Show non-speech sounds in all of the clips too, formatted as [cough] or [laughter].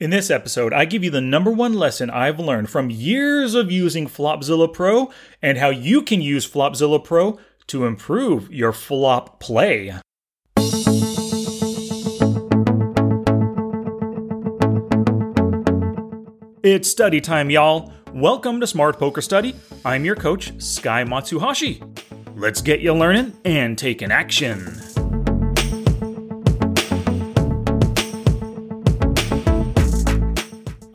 In this episode, I give you the number one lesson I've learned from years of using Flopzilla Pro and how you can use Flopzilla Pro to improve your flop play. It's study time, y'all. Welcome to Smart Poker Study. I'm your coach, Sky Matsuhashi. Let's get you learning and taking action.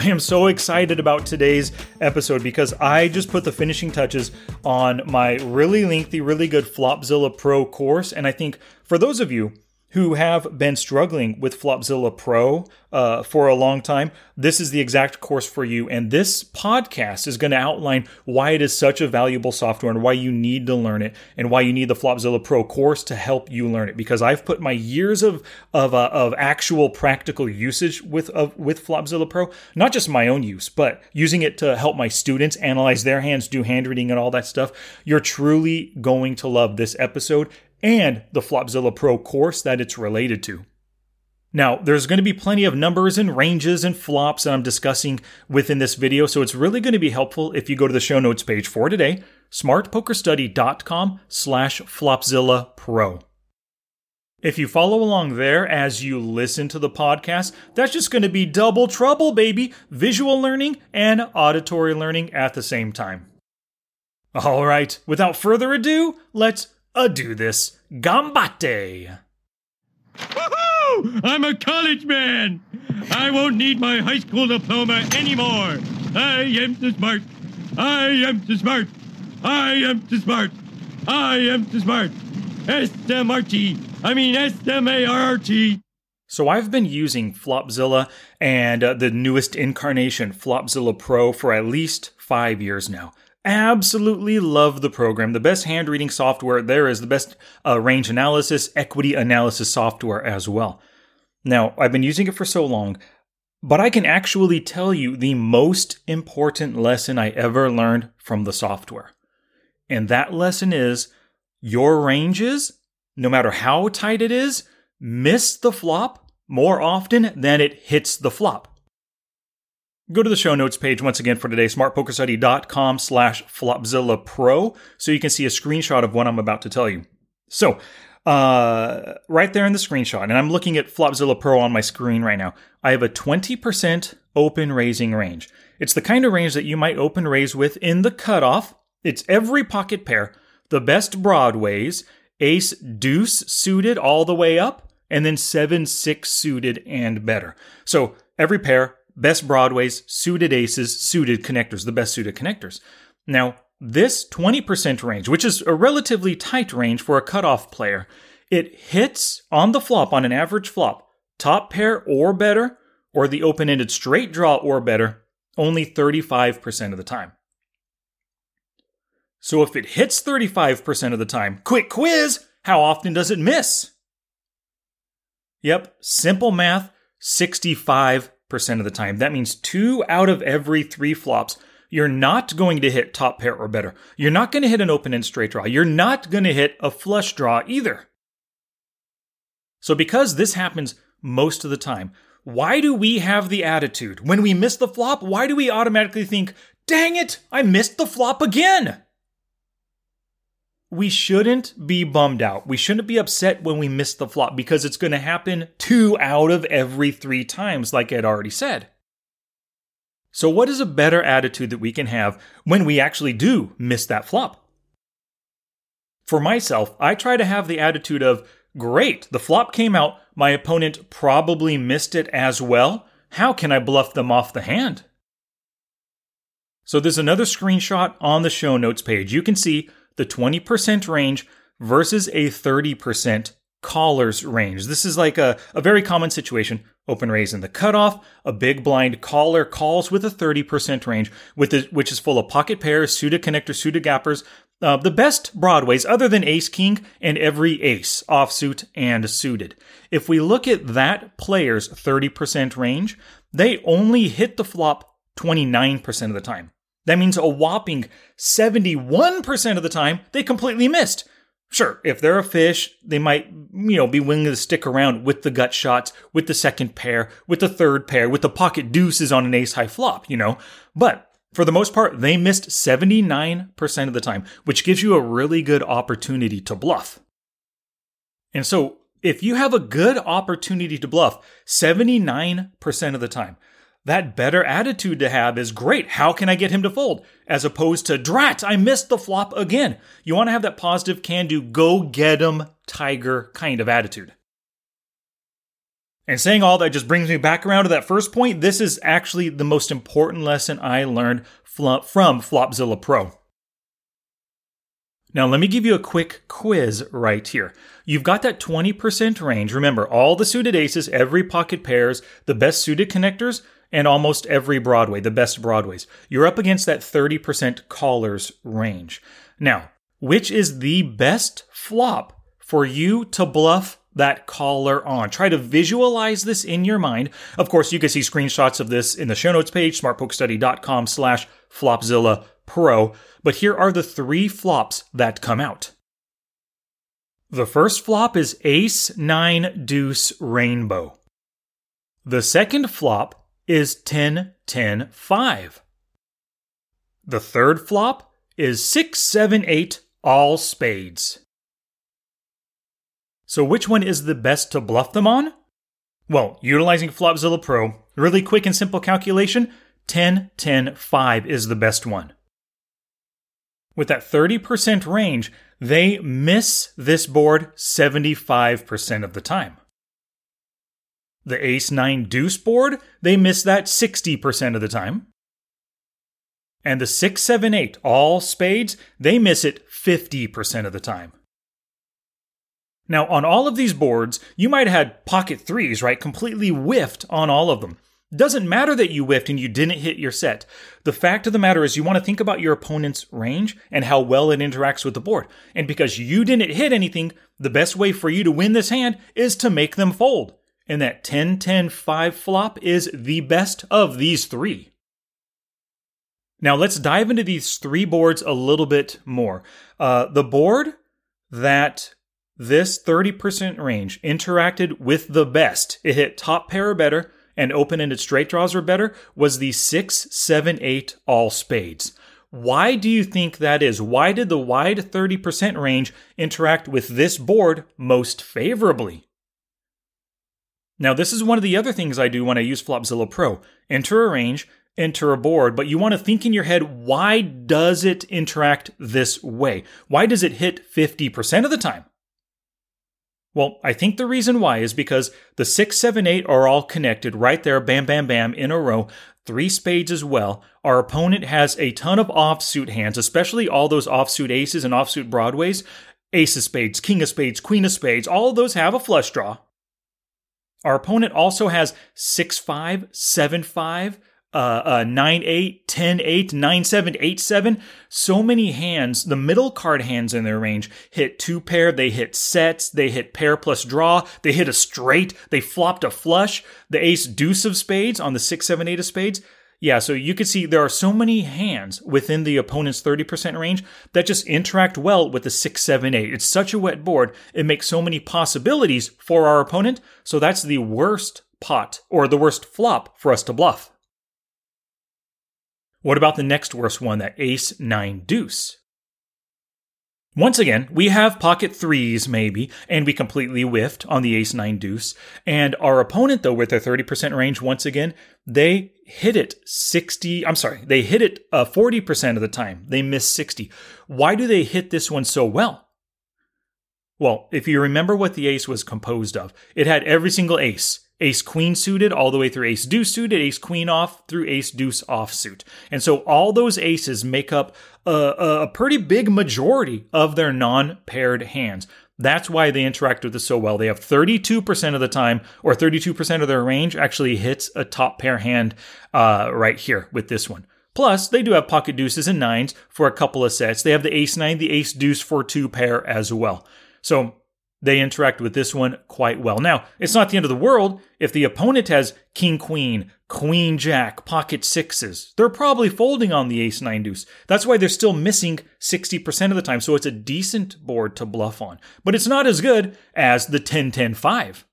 I am so excited about today's episode because I just put the finishing touches on my really lengthy, really good Flopzilla Pro course. And I think for those of you who have been struggling with Flopzilla Pro uh, for a long time, this is the exact course for you. And this podcast is going to outline why it is such a valuable software and why you need to learn it and why you need the Flopzilla Pro course to help you learn it. Because I've put my years of of, uh, of actual practical usage with of, with Flopzilla Pro, not just my own use, but using it to help my students analyze their hands, do hand reading, and all that stuff. You're truly going to love this episode and the Flopzilla Pro course that it's related to. Now, there's going to be plenty of numbers and ranges and flops that I'm discussing within this video, so it's really going to be helpful if you go to the show notes page for today, smartpokerstudy.com slash Flopzilla Pro. If you follow along there as you listen to the podcast, that's just going to be double trouble, baby. Visual learning and auditory learning at the same time. All right, without further ado, let's a do this. Gambate! Woohoo! I'm a college man! I won't need my high school diploma anymore! I am too smart! I am too smart! I am too smart! I am too smart! S-M-R-T! I mean S-M-A-R-T! So I've been using Flopzilla and uh, the newest incarnation, Flopzilla Pro, for at least five years now. Absolutely love the program. The best hand reading software there is the best uh, range analysis, equity analysis software as well. Now, I've been using it for so long, but I can actually tell you the most important lesson I ever learned from the software. And that lesson is your ranges, no matter how tight it is, miss the flop more often than it hits the flop. Go to the show notes page once again for today, smartpokerstudy.com slash flopzilla pro, so you can see a screenshot of what I'm about to tell you. So, uh, right there in the screenshot, and I'm looking at Flopzilla Pro on my screen right now, I have a 20% open raising range. It's the kind of range that you might open raise with in the cutoff. It's every pocket pair, the best broadways, ace deuce suited all the way up, and then 7 6 suited and better. So every pair, best broadways, suited aces, suited connectors, the best suited connectors. Now, this 20% range, which is a relatively tight range for a cutoff player, it hits on the flop, on an average flop, top pair or better, or the open ended straight draw or better, only 35% of the time. So if it hits 35% of the time, quick quiz, how often does it miss? Yep, simple math, 65 percent of the time. That means two out of every three flops. You're not going to hit top pair or better. You're not going to hit an open end straight draw. You're not going to hit a flush draw either. So, because this happens most of the time, why do we have the attitude when we miss the flop? Why do we automatically think, dang it, I missed the flop again? We shouldn't be bummed out. We shouldn't be upset when we miss the flop because it's going to happen two out of every three times, like had already said. So, what is a better attitude that we can have when we actually do miss that flop? For myself, I try to have the attitude of, great, the flop came out, my opponent probably missed it as well. How can I bluff them off the hand? So, there's another screenshot on the show notes page. You can see the 20% range versus a 30% callers range. This is like a, a very common situation. Open raise in the cutoff, a big blind caller calls with a 30% range, with the, which is full of pocket pairs, suited connectors, suited gappers, uh, the best broadways other than ace king and every ace, offsuit and suited. If we look at that player's 30% range, they only hit the flop 29% of the time. That means a whopping 71% of the time they completely missed. Sure, if they're a fish, they might, you know, be willing to stick around with the gut shots, with the second pair, with the third pair, with the pocket deuces on an ace high flop, you know. But for the most part, they missed 79% of the time, which gives you a really good opportunity to bluff. And so, if you have a good opportunity to bluff 79% of the time, that better attitude to have is great. How can I get him to fold? As opposed to, drat, I missed the flop again. You want to have that positive, can do, go get him, tiger kind of attitude. And saying all that just brings me back around to that first point. This is actually the most important lesson I learned from Flopzilla Pro. Now, let me give you a quick quiz right here. You've got that 20% range. Remember, all the suited aces, every pocket pairs, the best suited connectors, and almost every Broadway, the best Broadways. You're up against that 30% callers range. Now, which is the best flop for you to bluff that caller on. Try to visualize this in your mind. Of course, you can see screenshots of this in the show notes page, smartpokerstudy.com slash flopzilla pro. But here are the three flops that come out. The first flop is ace, nine, deuce, rainbow. The second flop is 10 10 5. The third flop is 6 7 8 all spades. So, which one is the best to bluff them on? Well, utilizing Flopzilla Pro, really quick and simple calculation 10 10 5 is the best one. With that 30% range, they miss this board 75% of the time. The ace 9 deuce board, they miss that 60% of the time. And the 6 7 8, all spades, they miss it 50% of the time. Now, on all of these boards, you might have had pocket threes, right? Completely whiffed on all of them. Doesn't matter that you whiffed and you didn't hit your set. The fact of the matter is, you want to think about your opponent's range and how well it interacts with the board. And because you didn't hit anything, the best way for you to win this hand is to make them fold and that 10 10 5 flop is the best of these three. Now let's dive into these three boards a little bit more. Uh, the board that this 30% range interacted with the best, it hit top pair or better and open ended straight draws or better, was the 6 7 8 all spades. Why do you think that is? Why did the wide 30% range interact with this board most favorably? Now, this is one of the other things I do when I use Flopzilla Pro. Enter a range, enter a board, but you want to think in your head, why does it interact this way? Why does it hit 50% of the time? Well, I think the reason why is because the 6, 7, 8 are all connected right there, bam, bam, bam, in a row, three spades as well. Our opponent has a ton of offsuit hands, especially all those offsuit aces and offsuit broadways. Ace of spades, king of spades, queen of spades, all of those have a flush draw. Our opponent also has 6 5, 7 5, uh, uh, 9 8, 10 8, 9 7, 8 7. So many hands, the middle card hands in their range hit two pair, they hit sets, they hit pair plus draw, they hit a straight, they flopped a flush, the ace deuce of spades on the 6 7 8 of spades. Yeah, so you can see there are so many hands within the opponent's 30% range that just interact well with the 6 7 8. It's such a wet board, it makes so many possibilities for our opponent, so that's the worst pot or the worst flop for us to bluff. What about the next worst one, that ace 9 deuce? Once again, we have pocket threes, maybe, and we completely whiffed on the ace 9 deuce. And our opponent, though, with their 30% range, once again, they hit it 60, I'm sorry, they hit it uh, 40% of the time. They miss 60. Why do they hit this one so well? Well, if you remember what the ace was composed of, it had every single ace ace queen suited all the way through ace deuce suited, ace queen off through ace deuce off suit And so all those aces make up a, a pretty big majority of their non paired hands. That's why they interact with this so well. They have 32% of the time, or 32% of their range actually hits a top pair hand uh, right here with this one. Plus, they do have pocket deuces and nines for a couple of sets. They have the ace nine, the ace deuce for two pair as well. So they interact with this one quite well. Now, it's not the end of the world if the opponent has king queen, queen jack, pocket sixes. They're probably folding on the ace nine deuce. That's why they're still missing 60% of the time. So it's a decent board to bluff on, but it's not as good as the 10 10 5.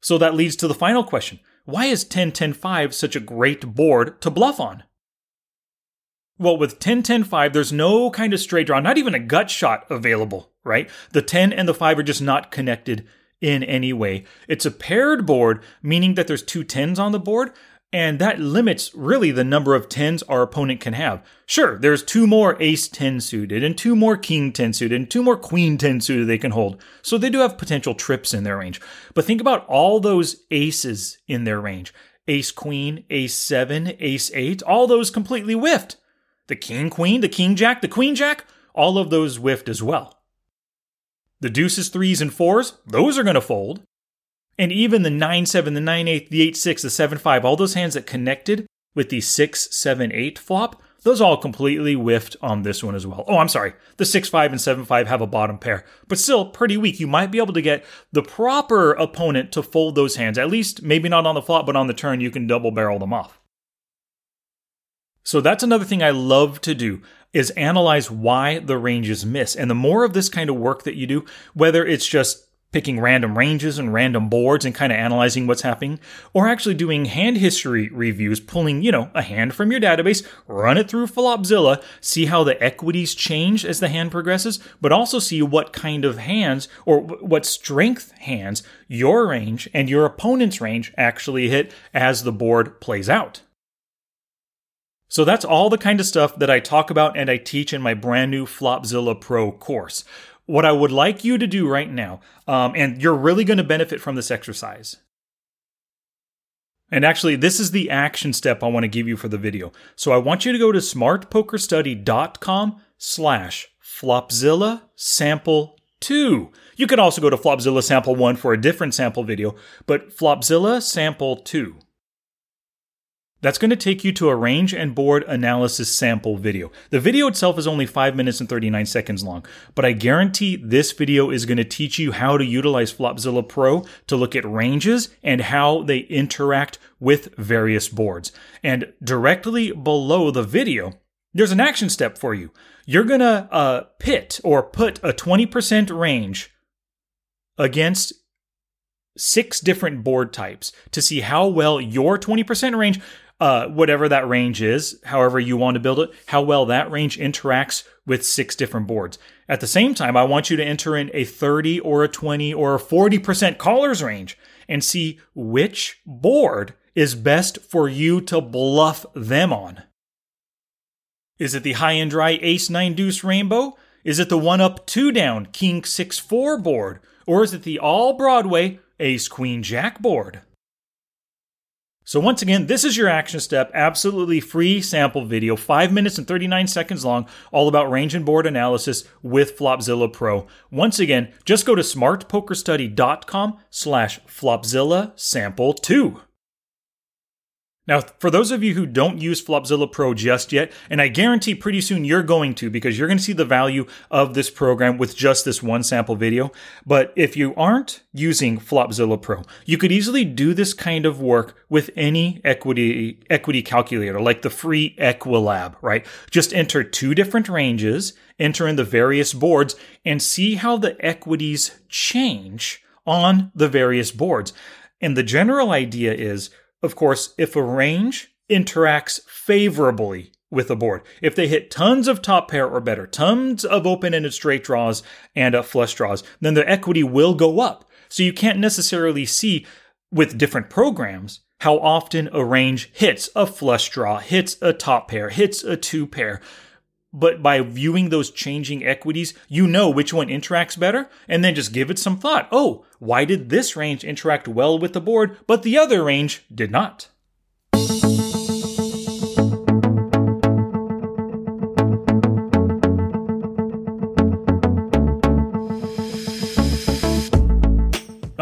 So that leads to the final question Why is 10 10 5 such a great board to bluff on? Well, with 10 10 5, there's no kind of straight draw, not even a gut shot available, right? The 10 and the 5 are just not connected in any way. It's a paired board, meaning that there's two 10s on the board, and that limits really the number of 10s our opponent can have. Sure, there's two more ace 10 suited, and two more king 10 suited, and two more queen 10 suited they can hold. So they do have potential trips in their range. But think about all those aces in their range ace queen, ace 7, ace 8, all those completely whiffed. The king queen, the king jack, the queen jack, all of those whiffed as well. The deuces, threes, and fours, those are going to fold. And even the 9 7, the 9 8, the 8 6, the 7 5, all those hands that connected with the 6 7 8 flop, those all completely whiffed on this one as well. Oh, I'm sorry. The 6 5 and 7 5 have a bottom pair, but still pretty weak. You might be able to get the proper opponent to fold those hands. At least, maybe not on the flop, but on the turn, you can double barrel them off. So that's another thing I love to do is analyze why the ranges miss. And the more of this kind of work that you do, whether it's just picking random ranges and random boards and kind of analyzing what's happening, or actually doing hand history reviews, pulling, you know, a hand from your database, run it through Flopzilla, see how the equities change as the hand progresses, but also see what kind of hands or what strength hands your range and your opponent's range actually hit as the board plays out. So that's all the kind of stuff that I talk about and I teach in my brand new Flopzilla Pro course. What I would like you to do right now, um, and you're really going to benefit from this exercise. And actually, this is the action step I want to give you for the video. So I want you to go to smartpokerstudy.com slash Flopzilla sample 2. You can also go to Flopzilla sample 1 for a different sample video, but Flopzilla sample 2. That's going to take you to a range and board analysis sample video. The video itself is only 5 minutes and 39 seconds long, but I guarantee this video is going to teach you how to utilize Flopzilla Pro to look at ranges and how they interact with various boards. And directly below the video, there's an action step for you. You're going to uh, pit or put a 20% range against six different board types to see how well your 20% range uh, whatever that range is, however you want to build it, how well that range interacts with six different boards. At the same time, I want you to enter in a 30 or a 20 or a 40% callers range and see which board is best for you to bluff them on. Is it the high and dry ace 9 deuce rainbow? Is it the one up, two down king 6 4 board? Or is it the all Broadway ace queen jack board? So once again, this is your action step, absolutely free sample video, 5 minutes and 39 seconds long, all about range and board analysis with Flopzilla Pro. Once again, just go to smartpokerstudy.com slash Flopzilla sample 2. Now, for those of you who don't use Flopzilla Pro just yet, and I guarantee pretty soon you're going to because you're going to see the value of this program with just this one sample video. But if you aren't using Flopzilla Pro, you could easily do this kind of work with any equity equity calculator like the free Equilab, right? Just enter two different ranges, enter in the various boards and see how the equities change on the various boards. And the general idea is of course, if a range interacts favorably with a board, if they hit tons of top pair or better, tons of open ended straight draws and uh, flush draws, then the equity will go up. So you can't necessarily see with different programs how often a range hits a flush draw, hits a top pair, hits a two pair. But by viewing those changing equities, you know which one interacts better, and then just give it some thought. Oh, why did this range interact well with the board, but the other range did not?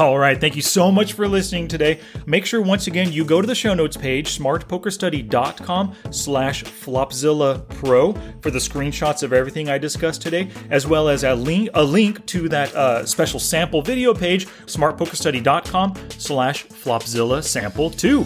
All right, thank you so much for listening today. Make sure once again you go to the show notes page, smartpokerstudy.com slash Flopzilla Pro for the screenshots of everything I discussed today, as well as a link a link to that uh, special sample video page, smartpokerstudy.com slash Flopzilla Sample 2.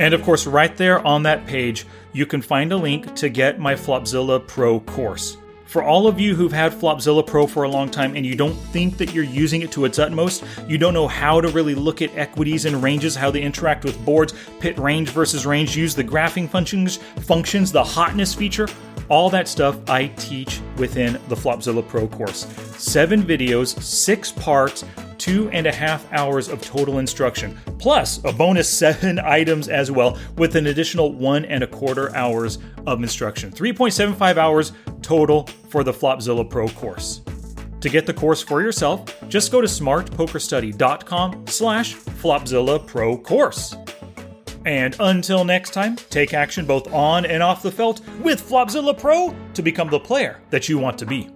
And of course, right there on that page, you can find a link to get my Flopzilla Pro course. For all of you who've had Flopzilla Pro for a long time and you don't think that you're using it to its utmost, you don't know how to really look at equities and ranges, how they interact with boards, pit range versus range, use the graphing functions, functions, the hotness feature, all that stuff I teach within the Flopzilla Pro course. Seven videos, six parts, two and a half hours of total instruction, plus a bonus [laughs] seven items as well, with an additional one and a quarter hours of instruction. 3.75 hours total for the Flopzilla Pro course. To get the course for yourself, just go to smartpokerstudy.com slash Flopzilla Pro course. And until next time, take action both on and off the felt with Flopzilla Pro to become the player that you want to be.